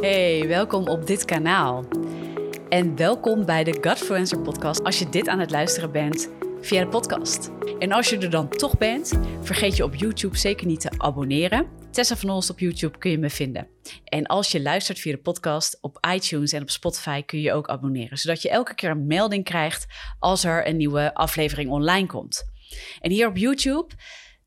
Hey, welkom op dit kanaal. En welkom bij de Godfluencer podcast als je dit aan het luisteren bent via de podcast. En als je er dan toch bent, vergeet je op YouTube zeker niet te abonneren. Tessa van Olst op YouTube kun je me vinden. En als je luistert via de podcast op iTunes en op Spotify kun je ook abonneren, zodat je elke keer een melding krijgt als er een nieuwe aflevering online komt. En hier op YouTube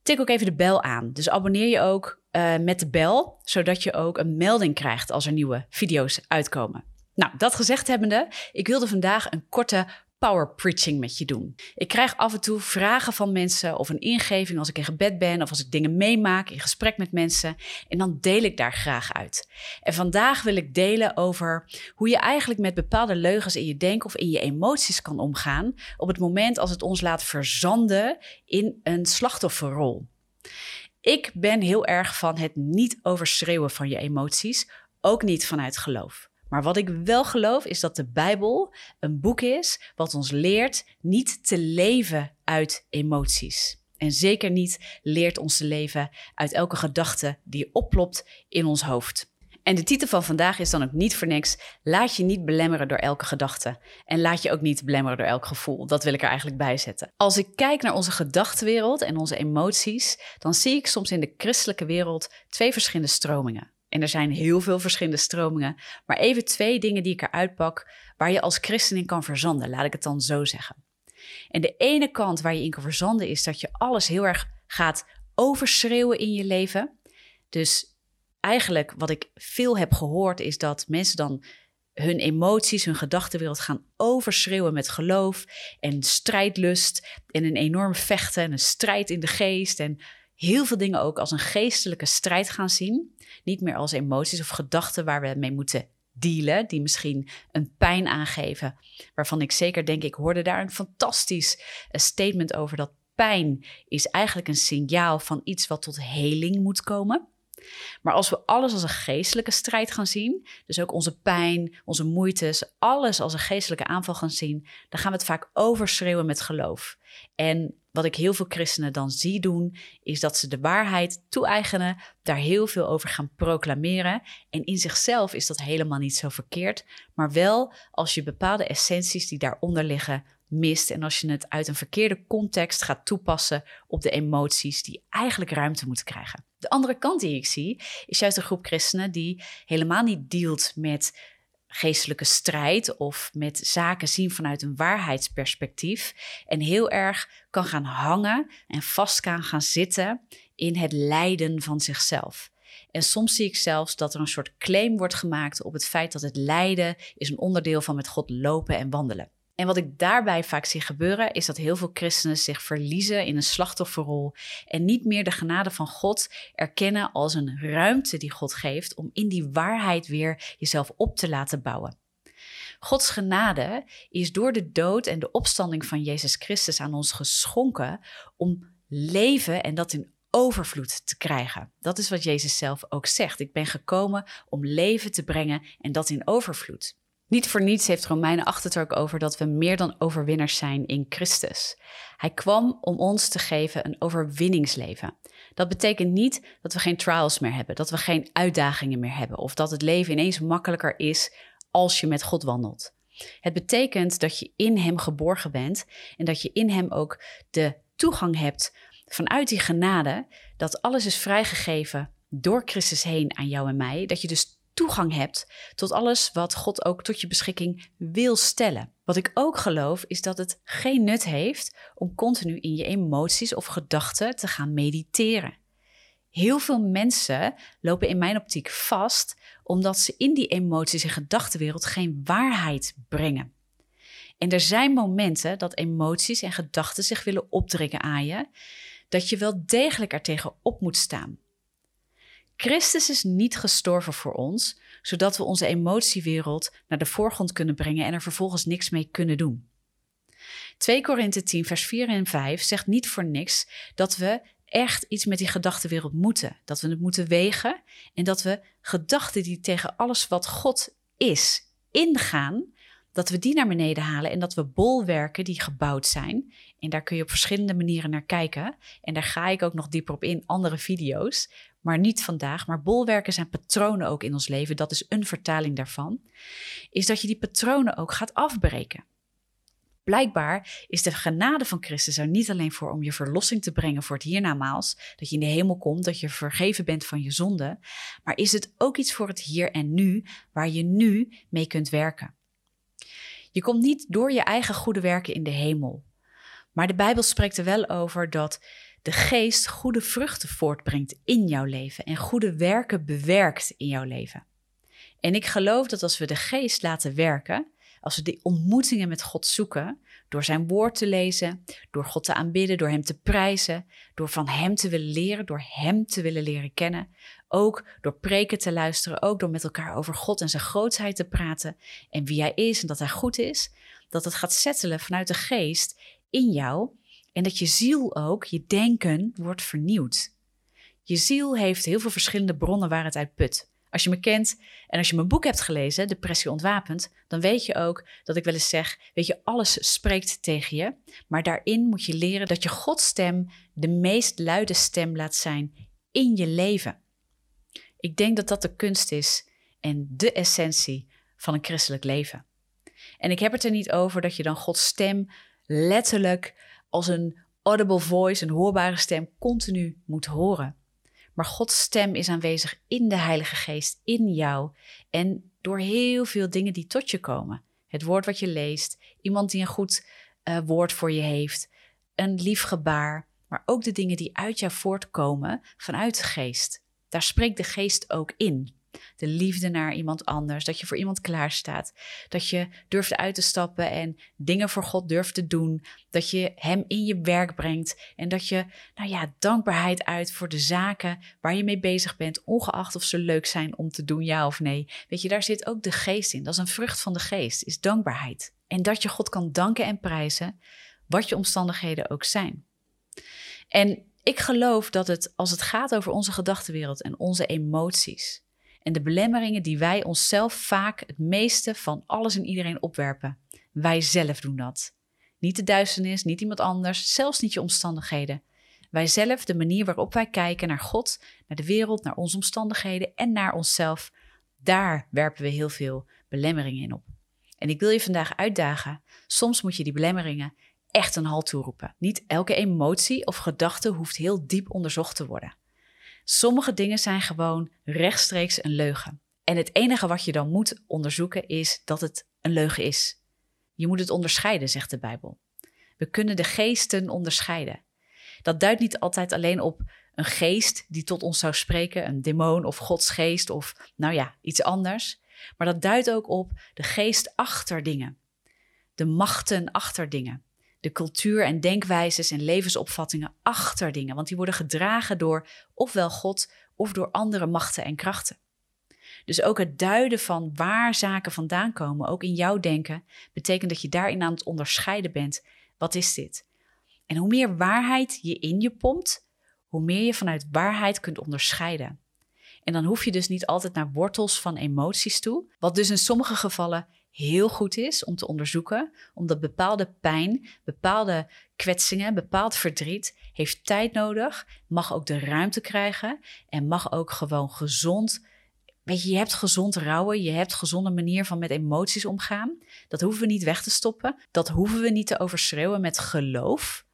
tik ook even de bel aan. Dus abonneer je ook uh, met de bel, zodat je ook een melding krijgt als er nieuwe video's uitkomen. Nou, dat gezegd hebbende, ik wilde vandaag een korte power preaching met je doen. Ik krijg af en toe vragen van mensen of een ingeving als ik in gebed ben of als ik dingen meemaak in gesprek met mensen. En dan deel ik daar graag uit. En vandaag wil ik delen over hoe je eigenlijk met bepaalde leugens in je denken of in je emoties kan omgaan op het moment als het ons laat verzanden in een slachtofferrol. Ik ben heel erg van het niet overschreeuwen van je emoties, ook niet vanuit geloof. Maar wat ik wel geloof is dat de Bijbel een boek is wat ons leert niet te leven uit emoties. En zeker niet leert ons te leven uit elke gedachte die oplopt in ons hoofd. En de titel van vandaag is dan ook niet voor niks. Laat je niet belemmeren door elke gedachte. En laat je ook niet belemmeren door elk gevoel. Dat wil ik er eigenlijk bij zetten. Als ik kijk naar onze gedachtenwereld en onze emoties, dan zie ik soms in de christelijke wereld twee verschillende stromingen. En er zijn heel veel verschillende stromingen. Maar even twee dingen die ik eruit pak waar je als christen in kan verzanden, laat ik het dan zo zeggen. En de ene kant waar je in kan verzanden is dat je alles heel erg gaat overschreeuwen in je leven. Dus eigenlijk wat ik veel heb gehoord is dat mensen dan hun emoties, hun gedachtenwereld gaan overschreeuwen met geloof en strijdlust en een enorm vechten en een strijd in de geest en heel veel dingen ook als een geestelijke strijd gaan zien. Niet meer als emoties of gedachten waar we mee moeten dealen, die misschien een pijn aangeven. Waarvan ik zeker denk, ik hoorde daar een fantastisch eh, statement over dat pijn is eigenlijk een signaal van iets wat tot heling moet komen. Maar als we alles als een geestelijke strijd gaan zien, dus ook onze pijn, onze moeites, alles als een geestelijke aanval gaan zien, dan gaan we het vaak overschreeuwen met geloof. En wat ik heel veel christenen dan zie doen, is dat ze de waarheid toe-eigenen, daar heel veel over gaan proclameren. En in zichzelf is dat helemaal niet zo verkeerd, maar wel als je bepaalde essenties die daaronder liggen mist en als je het uit een verkeerde context gaat toepassen op de emoties die eigenlijk ruimte moeten krijgen. De andere kant die ik zie is juist een groep christenen die helemaal niet dealt met geestelijke strijd of met zaken zien vanuit een waarheidsperspectief en heel erg kan gaan hangen en vast kan gaan zitten in het lijden van zichzelf. En soms zie ik zelfs dat er een soort claim wordt gemaakt op het feit dat het lijden is een onderdeel van met God lopen en wandelen. En wat ik daarbij vaak zie gebeuren, is dat heel veel christenen zich verliezen in een slachtofferrol en niet meer de genade van God erkennen als een ruimte die God geeft om in die waarheid weer jezelf op te laten bouwen. Gods genade is door de dood en de opstanding van Jezus Christus aan ons geschonken om leven en dat in overvloed te krijgen. Dat is wat Jezus zelf ook zegt. Ik ben gekomen om leven te brengen en dat in overvloed. Niet voor niets heeft Romeinen 8 ook over dat we meer dan overwinnaars zijn in Christus. Hij kwam om ons te geven een overwinningsleven. Dat betekent niet dat we geen trials meer hebben, dat we geen uitdagingen meer hebben of dat het leven ineens makkelijker is als je met God wandelt. Het betekent dat je in Hem geborgen bent en dat je in Hem ook de toegang hebt vanuit die genade, dat alles is vrijgegeven door Christus heen aan jou en mij, dat je dus toegang hebt tot alles wat God ook tot je beschikking wil stellen. Wat ik ook geloof is dat het geen nut heeft om continu in je emoties of gedachten te gaan mediteren. Heel veel mensen lopen in mijn optiek vast omdat ze in die emoties en gedachtenwereld geen waarheid brengen. En er zijn momenten dat emoties en gedachten zich willen opdringen aan je, dat je wel degelijk er tegen op moet staan. Christus is niet gestorven voor ons, zodat we onze emotiewereld naar de voorgrond kunnen brengen en er vervolgens niks mee kunnen doen. 2 Korinthe 10, vers 4 en 5 zegt niet voor niks dat we echt iets met die gedachtenwereld moeten. Dat we het moeten wegen en dat we gedachten die tegen alles wat God is ingaan, dat we die naar beneden halen en dat we bolwerken die gebouwd zijn. En daar kun je op verschillende manieren naar kijken. En daar ga ik ook nog dieper op in, andere video's. Maar niet vandaag. Maar bolwerken zijn patronen ook in ons leven. Dat is een vertaling daarvan. Is dat je die patronen ook gaat afbreken. Blijkbaar is de genade van Christus er niet alleen voor om je verlossing te brengen voor het hiernamaals, dat je in de hemel komt, dat je vergeven bent van je zonde, maar is het ook iets voor het hier en nu, waar je nu mee kunt werken. Je komt niet door je eigen goede werken in de hemel, maar de Bijbel spreekt er wel over dat de geest goede vruchten voortbrengt in jouw leven en goede werken bewerkt in jouw leven. En ik geloof dat als we de geest laten werken, als we die ontmoetingen met God zoeken, door zijn woord te lezen, door God te aanbidden, door hem te prijzen, door van hem te willen leren, door hem te willen leren kennen, ook door preken te luisteren, ook door met elkaar over God en zijn grootheid te praten en wie hij is en dat hij goed is, dat het gaat settelen vanuit de geest in jou en dat je ziel ook, je denken, wordt vernieuwd. Je ziel heeft heel veel verschillende bronnen waar het uit put. Als je me kent en als je mijn boek hebt gelezen, Depressie ontwapend, dan weet je ook dat ik wel eens zeg, weet je, alles spreekt tegen je, maar daarin moet je leren dat je Gods stem de meest luide stem laat zijn in je leven. Ik denk dat dat de kunst is en de essentie van een christelijk leven. En ik heb het er niet over dat je dan Gods stem letterlijk als een audible voice, een hoorbare stem, continu moet horen. Maar Gods stem is aanwezig in de Heilige Geest, in jou en door heel veel dingen die tot je komen. Het woord wat je leest, iemand die een goed uh, woord voor je heeft, een lief gebaar, maar ook de dingen die uit jou voortkomen vanuit de Geest. Daar spreekt de Geest ook in de liefde naar iemand anders, dat je voor iemand klaarstaat, dat je durft uit te stappen en dingen voor God durft te doen, dat je Hem in je werk brengt en dat je, nou ja, dankbaarheid uit voor de zaken waar je mee bezig bent, ongeacht of ze leuk zijn om te doen, ja of nee. Weet je, daar zit ook de geest in. Dat is een vrucht van de geest, is dankbaarheid. En dat je God kan danken en prijzen, wat je omstandigheden ook zijn. En ik geloof dat het, als het gaat over onze gedachtenwereld en onze emoties, en de belemmeringen die wij onszelf vaak het meeste van alles en iedereen opwerpen. Wij zelf doen dat. Niet de duisternis, niet iemand anders, zelfs niet je omstandigheden. Wij zelf, de manier waarop wij kijken naar God, naar de wereld, naar onze omstandigheden en naar onszelf, daar werpen we heel veel belemmeringen in op. En ik wil je vandaag uitdagen. Soms moet je die belemmeringen echt een halt toeroepen. Niet elke emotie of gedachte hoeft heel diep onderzocht te worden. Sommige dingen zijn gewoon rechtstreeks een leugen. En het enige wat je dan moet onderzoeken is dat het een leugen is. Je moet het onderscheiden, zegt de Bijbel. We kunnen de geesten onderscheiden. Dat duidt niet altijd alleen op een geest die tot ons zou spreken, een demon of Gods geest of nou ja, iets anders. Maar dat duidt ook op de geest achter dingen, de machten achter dingen de cultuur en denkwijzes en levensopvattingen achter dingen, want die worden gedragen door ofwel God of door andere machten en krachten. Dus ook het duiden van waar zaken vandaan komen, ook in jouw denken, betekent dat je daarin aan het onderscheiden bent. Wat is dit? En hoe meer waarheid je in je pompt, hoe meer je vanuit waarheid kunt onderscheiden. En dan hoef je dus niet altijd naar wortels van emoties toe, wat dus in sommige gevallen heel goed is om te onderzoeken, omdat bepaalde pijn, bepaalde kwetsingen, bepaald verdriet heeft tijd nodig, mag ook de ruimte krijgen en mag ook gewoon gezond. Weet je, je hebt gezond rouwen, je hebt gezonde manier van met emoties omgaan. Dat hoeven we niet weg te stoppen. Dat hoeven we niet te overschreeuwen met geloof.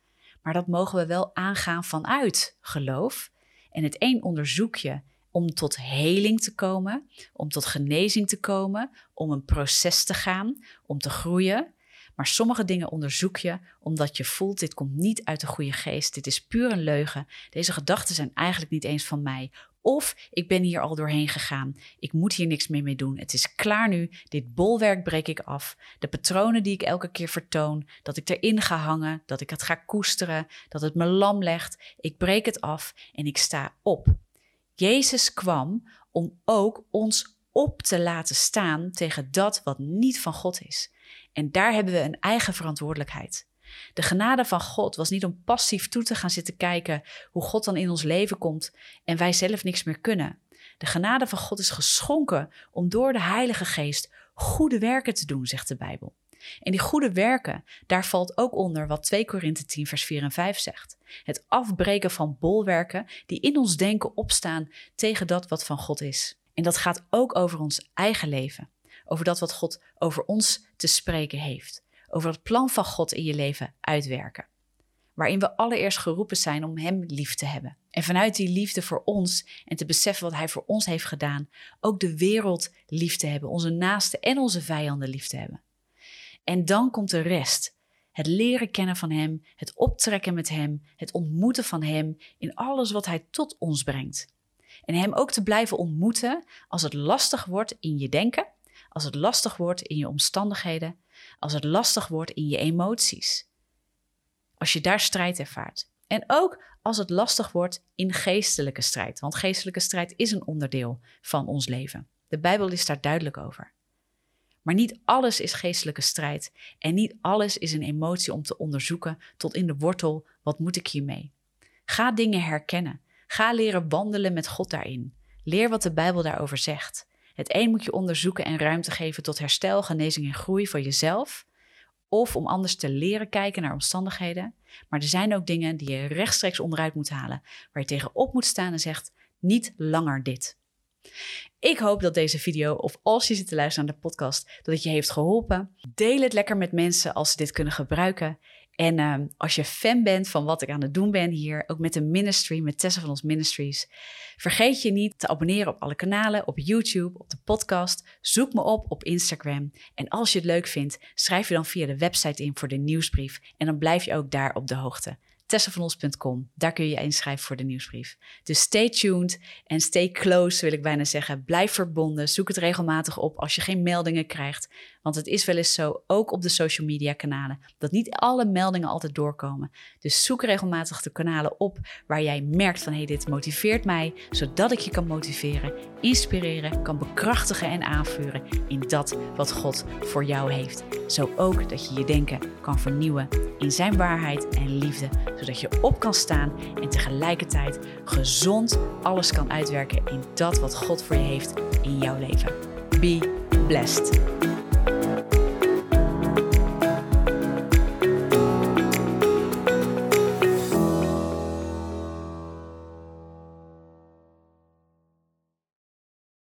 Maar dat mogen we wel aangaan vanuit geloof. En het een onderzoek je om tot heling te komen, om tot genezing te komen, om een proces te gaan, om te groeien. Maar sommige dingen onderzoek je omdat je voelt: dit komt niet uit de goede geest, dit is puur een leugen. Deze gedachten zijn eigenlijk niet eens van mij. Of ik ben hier al doorheen gegaan. Ik moet hier niks meer mee doen. Het is klaar nu. Dit bolwerk breek ik af. De patronen die ik elke keer vertoon, dat ik erin ga hangen, dat ik het ga koesteren, dat het me lam legt. Ik breek het af en ik sta op. Jezus kwam om ook ons op te laten staan tegen dat wat niet van God is. En daar hebben we een eigen verantwoordelijkheid. De genade van God was niet om passief toe te gaan zitten kijken hoe God dan in ons leven komt en wij zelf niks meer kunnen. De genade van God is geschonken om door de Heilige Geest goede werken te doen, zegt de Bijbel. En die goede werken, daar valt ook onder wat 2 Korinthe 10 vers 4 en 5 zegt. Het afbreken van bolwerken die in ons denken opstaan tegen dat wat van God is. En dat gaat ook over ons eigen leven. Over dat wat God over ons te spreken heeft. Over het plan van God in je leven uitwerken. Waarin we allereerst geroepen zijn om Hem lief te hebben. En vanuit die liefde voor ons en te beseffen wat Hij voor ons heeft gedaan, ook de wereld lief te hebben, onze naasten en onze vijanden lief te hebben. En dan komt de rest. Het leren kennen van Hem, het optrekken met Hem, het ontmoeten van Hem in alles wat Hij tot ons brengt. En Hem ook te blijven ontmoeten als het lastig wordt in je denken, als het lastig wordt in je omstandigheden, als het lastig wordt in je emoties. Als je daar strijd ervaart. En ook als het lastig wordt in geestelijke strijd. Want geestelijke strijd is een onderdeel van ons leven. De Bijbel is daar duidelijk over. Maar niet alles is geestelijke strijd en niet alles is een emotie om te onderzoeken tot in de wortel, wat moet ik hiermee? Ga dingen herkennen. Ga leren wandelen met God daarin. Leer wat de Bijbel daarover zegt. Het een moet je onderzoeken en ruimte geven tot herstel, genezing en groei voor jezelf. Of om anders te leren kijken naar omstandigheden. Maar er zijn ook dingen die je rechtstreeks onderuit moet halen. Waar je tegenop moet staan en zegt: niet langer dit. Ik hoop dat deze video, of als je zit te luisteren naar de podcast, dat het je heeft geholpen. Deel het lekker met mensen als ze dit kunnen gebruiken. En uh, als je fan bent van wat ik aan het doen ben hier, ook met de ministry, met Tessa van ons Ministries, vergeet je niet te abonneren op alle kanalen, op YouTube, op de podcast. Zoek me op op Instagram. En als je het leuk vindt, schrijf je dan via de website in voor de nieuwsbrief. En dan blijf je ook daar op de hoogte tessavanos.com. Daar kun je je inschrijven voor de nieuwsbrief. Dus stay tuned en stay close, wil ik bijna zeggen. Blijf verbonden. Zoek het regelmatig op als je geen meldingen krijgt. Want het is wel eens zo, ook op de social media kanalen, dat niet alle meldingen altijd doorkomen. Dus zoek regelmatig de kanalen op waar jij merkt van hé, hey, dit motiveert mij, zodat ik je kan motiveren, inspireren, kan bekrachtigen en aanvuren in dat wat God voor jou heeft. Zo ook dat je je denken kan vernieuwen in zijn waarheid en liefde, zodat je op kan staan en tegelijkertijd gezond alles kan uitwerken in dat wat God voor je heeft in jouw leven. Be blessed.